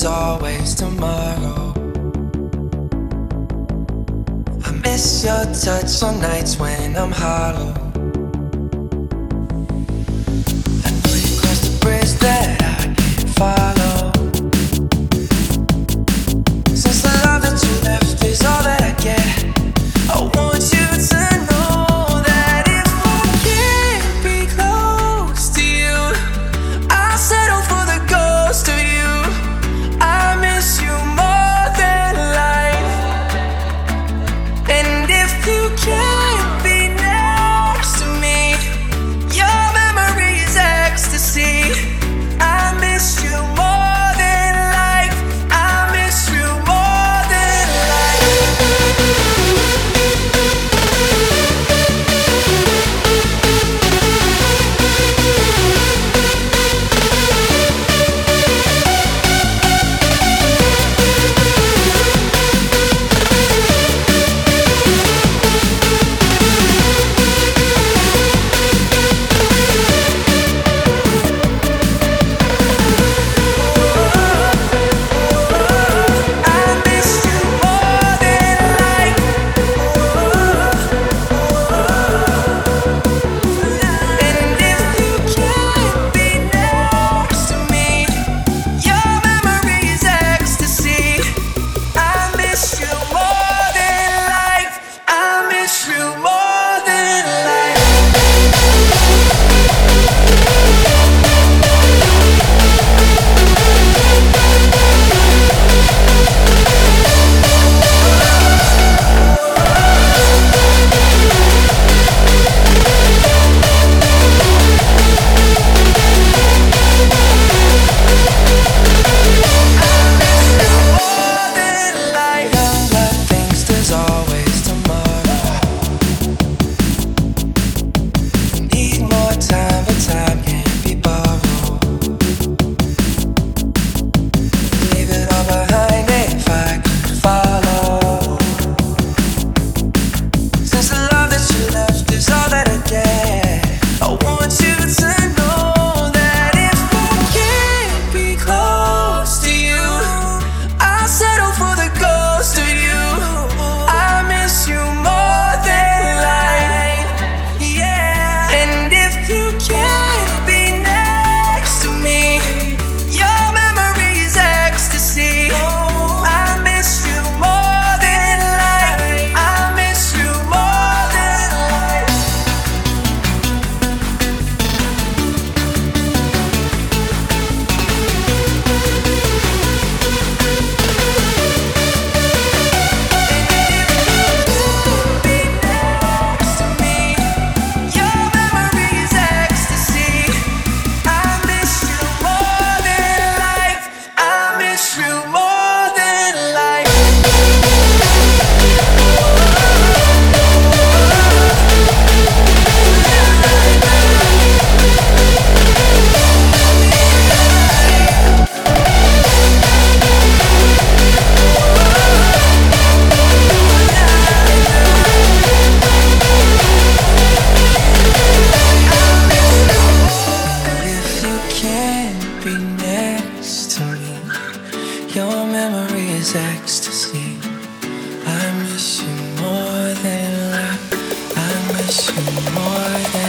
there's always tomorrow. I miss your touch on nights when I'm hollow. next to me. Your memory is ecstasy. I miss you more than life. I miss you more than.